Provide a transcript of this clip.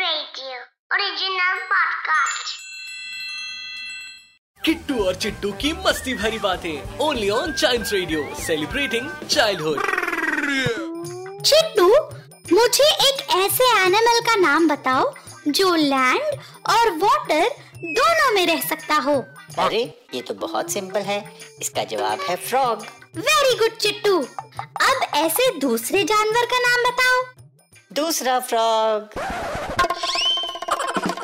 Radio, original podcast. Kittu और चिट्टू की मस्ती भरी बातें only on child radio celebrating childhood Chittu मुझे एक ऐसे एनिमल का नाम बताओ जो लैंड और वाटर दोनों में रह सकता हो। अरे ये तो बहुत सिंपल है। इसका जवाब है फ्रॉग वेरी गुड चिट्टू। अब ऐसे दूसरे जानवर का नाम बताओ। दूसरा फ्रॉग